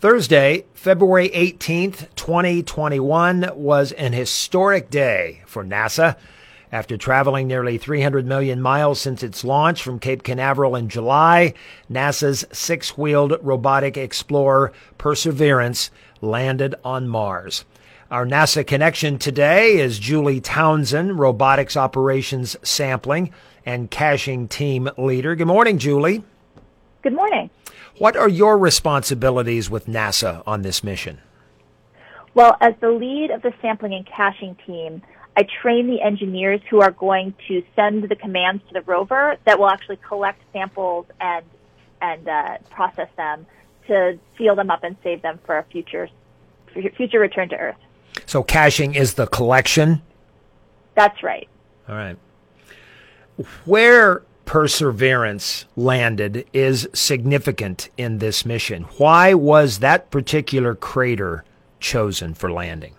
Thursday, February 18th, 2021 was an historic day for NASA. After traveling nearly 300 million miles since its launch from Cape Canaveral in July, NASA's six-wheeled robotic explorer Perseverance landed on Mars. Our NASA connection today is Julie Townsend, robotics operations sampling and caching team leader. Good morning, Julie. Good morning. What are your responsibilities with NASA on this mission? Well, as the lead of the sampling and caching team, I train the engineers who are going to send the commands to the rover that will actually collect samples and and uh, process them to seal them up and save them for a future future return to Earth. So caching is the collection. That's right. All right. Where Perseverance landed is significant in this mission. Why was that particular crater chosen for landing?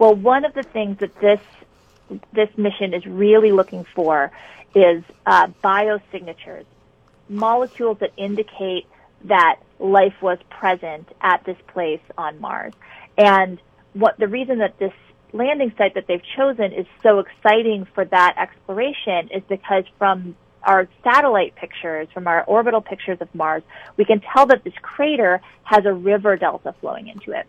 Well, one of the things that this this mission is really looking for is uh, biosignatures, molecules that indicate that life was present at this place on Mars. And what the reason that this landing site that they've chosen is so exciting for that exploration is because from our satellite pictures, from our orbital pictures of Mars, we can tell that this crater has a river delta flowing into it.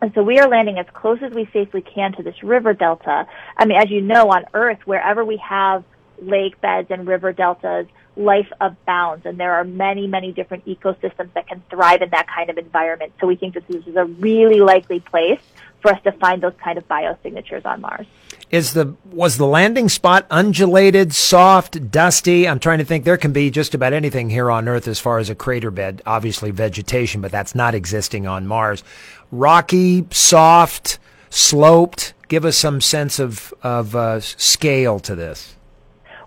And so we are landing as close as we safely can to this river delta. I mean, as you know, on Earth, wherever we have lake beds and river deltas, life abounds, and there are many, many different ecosystems that can thrive in that kind of environment. So we think this is a really likely place for us to find those kind of biosignatures on Mars. Is the was the landing spot undulated, soft, dusty? I'm trying to think. There can be just about anything here on Earth as far as a crater bed. Obviously, vegetation, but that's not existing on Mars. Rocky, soft, sloped. Give us some sense of of uh, scale to this.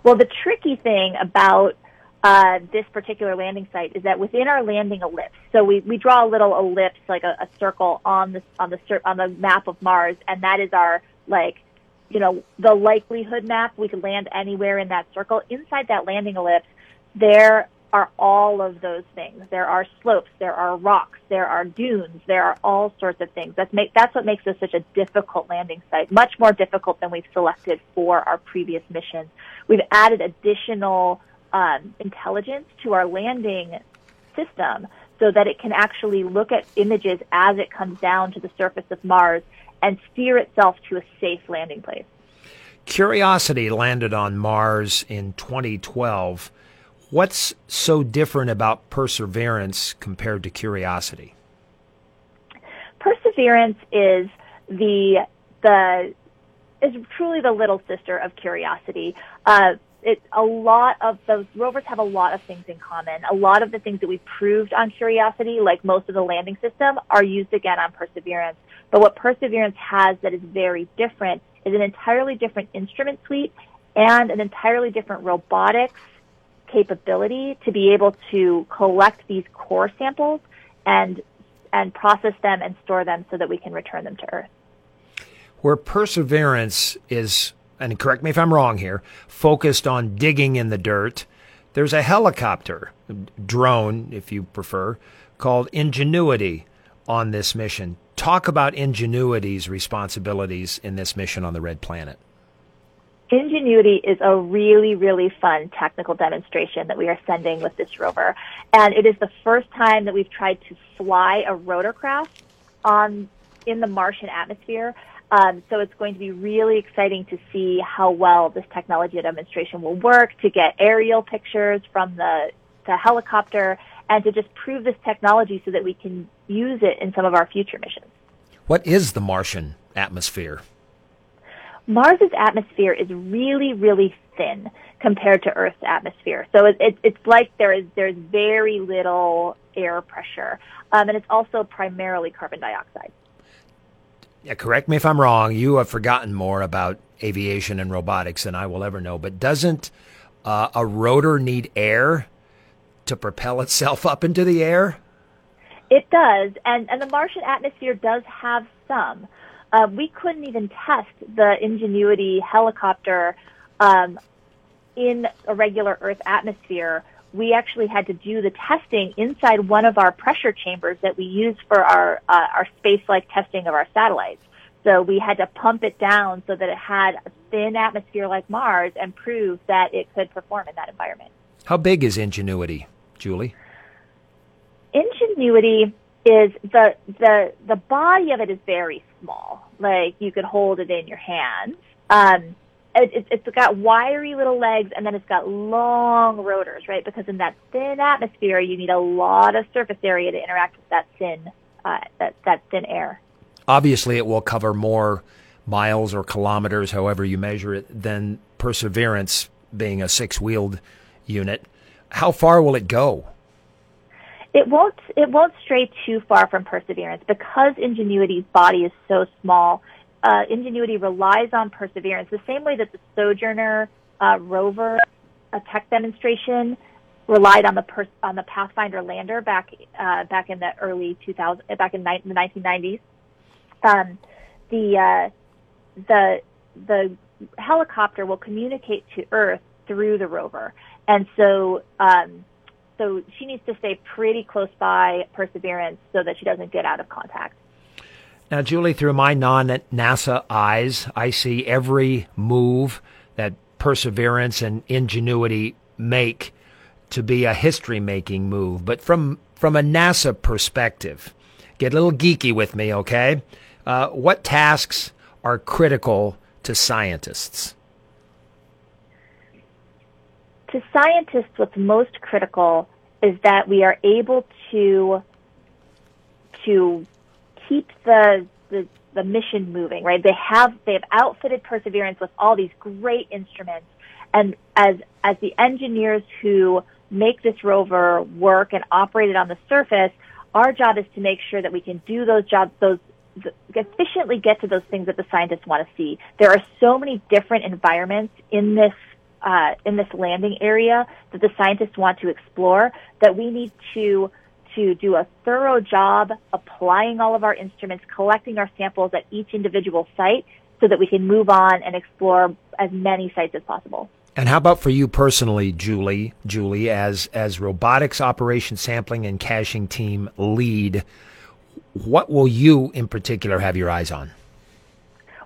Well, the tricky thing about uh, this particular landing site is that within our landing ellipse, so we, we draw a little ellipse, like a, a circle on the on the on the map of Mars, and that is our like, you know, the likelihood map. We could land anywhere in that circle. Inside that landing ellipse, there are all of those things. There are slopes, there are rocks, there are dunes, there are all sorts of things. That's make that's what makes this such a difficult landing site, much more difficult than we've selected for our previous missions. We've added additional um, intelligence to our landing system so that it can actually look at images as it comes down to the surface of Mars and steer itself to a safe landing place. Curiosity landed on Mars in 2012. What's so different about Perseverance compared to Curiosity? Perseverance is the the is truly the little sister of Curiosity. Uh, it, a lot of those rovers have a lot of things in common. A lot of the things that we proved on Curiosity, like most of the landing system, are used again on Perseverance. But what Perseverance has that is very different is an entirely different instrument suite and an entirely different robotics capability to be able to collect these core samples and and process them and store them so that we can return them to Earth. Where Perseverance is and correct me if I'm wrong here, focused on digging in the dirt. There's a helicopter, drone, if you prefer, called Ingenuity on this mission. Talk about Ingenuity's responsibilities in this mission on the Red Planet. Ingenuity is a really, really fun technical demonstration that we are sending with this rover. And it is the first time that we've tried to fly a rotorcraft on in the Martian atmosphere. Um, so it's going to be really exciting to see how well this technology demonstration will work, to get aerial pictures from the, the helicopter, and to just prove this technology so that we can use it in some of our future missions. What is the Martian atmosphere? Mars's atmosphere is really, really thin compared to Earth's atmosphere. So it, it, it's like there is there's very little air pressure, um, and it's also primarily carbon dioxide. Yeah, correct me if I'm wrong. You have forgotten more about aviation and robotics than I will ever know. But doesn't uh, a rotor need air to propel itself up into the air? It does, and and the Martian atmosphere does have some. Uh, we couldn't even test the Ingenuity helicopter um, in a regular Earth atmosphere. We actually had to do the testing inside one of our pressure chambers that we use for our uh, our space-like testing of our satellites. So we had to pump it down so that it had a thin atmosphere like Mars and prove that it could perform in that environment. How big is Ingenuity, Julie? Ingenuity is the the the body of it is very small. Like you could hold it in your hands. Um, it, it's got wiry little legs and then it's got long rotors, right? Because in that thin atmosphere, you need a lot of surface area to interact with that thin uh, that that thin air. Obviously, it will cover more miles or kilometers, however you measure it, than Perseverance, being a six-wheeled unit. How far will it go? it won't it won't stray too far from perseverance because ingenuity's body is so small uh, ingenuity relies on perseverance. The same way that the sojourner uh, rover a tech demonstration relied on the pers- on the pathfinder lander back uh, back in the early 2000 back in ni- the 1990s um, the uh, the the helicopter will communicate to earth through the rover. And so um, so she needs to stay pretty close by Perseverance so that she doesn't get out of contact. Now, Julie, through my non NASA eyes, I see every move that Perseverance and Ingenuity make to be a history making move. But from, from a NASA perspective, get a little geeky with me, okay? Uh, what tasks are critical to scientists? to scientists, what's most critical is that we are able to to keep the, the the mission moving. Right? They have they have outfitted Perseverance with all these great instruments, and as as the engineers who make this rover work and operate it on the surface, our job is to make sure that we can do those jobs those efficiently get to those things that the scientists want to see. There are so many different environments in this uh, in this landing area that the scientists want to explore that we need to to do a thorough job applying all of our instruments, collecting our samples at each individual site so that we can move on and explore as many sites as possible. And how about for you personally, Julie, Julie, as as robotics operation sampling and caching team lead, what will you in particular have your eyes on?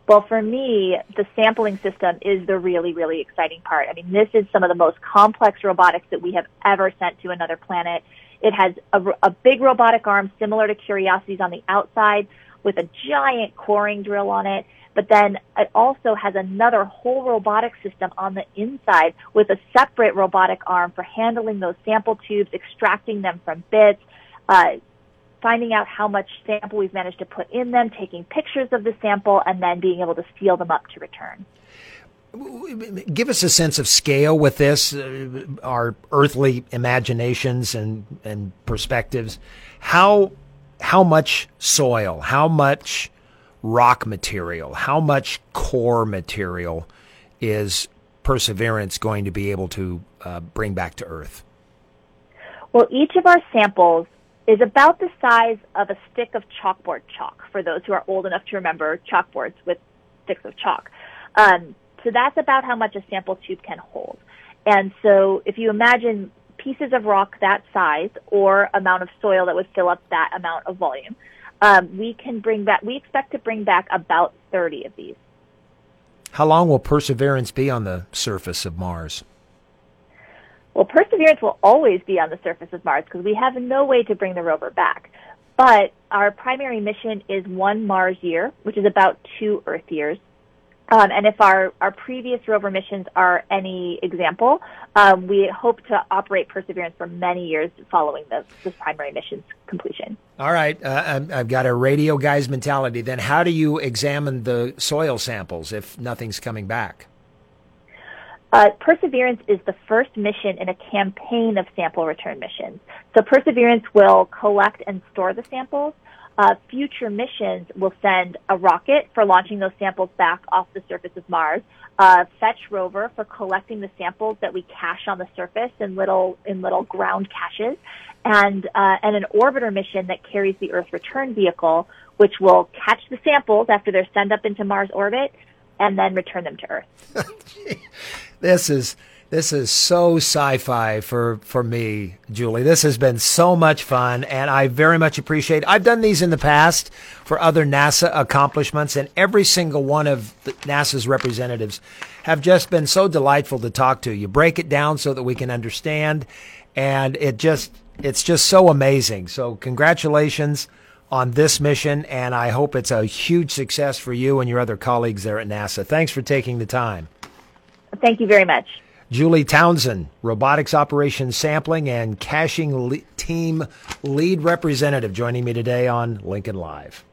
Well, for me, the sampling system is the really, really exciting part. I mean, this is some of the most complex robotics that we have ever sent to another planet. It has a, a big robotic arm similar to Curiosity's on the outside with a giant coring drill on it. But then it also has another whole robotic system on the inside with a separate robotic arm for handling those sample tubes, extracting them from bits, uh, finding out how much sample we've managed to put in them, taking pictures of the sample, and then being able to seal them up to return. Give us a sense of scale with this, uh, our earthly imaginations and, and perspectives. How how much soil, how much rock material, how much core material is Perseverance going to be able to uh, bring back to Earth? Well, each of our samples is about the size of a stick of chalkboard chalk for those who are old enough to remember chalkboards with sticks of chalk. Um, so that's about how much a sample tube can hold. And so if you imagine pieces of rock that size or amount of soil that would fill up that amount of volume, um, we can bring back, we expect to bring back about 30 of these. How long will Perseverance be on the surface of Mars? Well, Perseverance will always be on the surface of Mars because we have no way to bring the rover back. But our primary mission is one Mars year, which is about two Earth years. Um, and if our, our previous rover missions are any example, um, we hope to operate Perseverance for many years following the, this primary mission's completion. All right. Uh, I've got a radio guy's mentality. Then how do you examine the soil samples if nothing's coming back? Uh, Perseverance is the first mission in a campaign of sample return missions. So Perseverance will collect and store the samples. Uh, future missions will send a rocket for launching those samples back off the surface of Mars, a fetch rover for collecting the samples that we cache on the surface in little in little ground caches, and uh, and an orbiter mission that carries the Earth return vehicle, which will catch the samples after they're sent up into Mars orbit and then return them to Earth. this is this is so sci-fi for for me, Julie. This has been so much fun, and I very much appreciate. I've done these in the past for other NASA accomplishments, and every single one of NASA's representatives have just been so delightful to talk to. You break it down so that we can understand, and it just it's just so amazing. So congratulations on this mission, and I hope it's a huge success for you and your other colleagues there at NASA. Thanks for taking the time. Thank you very much. Julie Townsend, Robotics Operations Sampling and Caching le- Team Lead Representative, joining me today on Lincoln Live.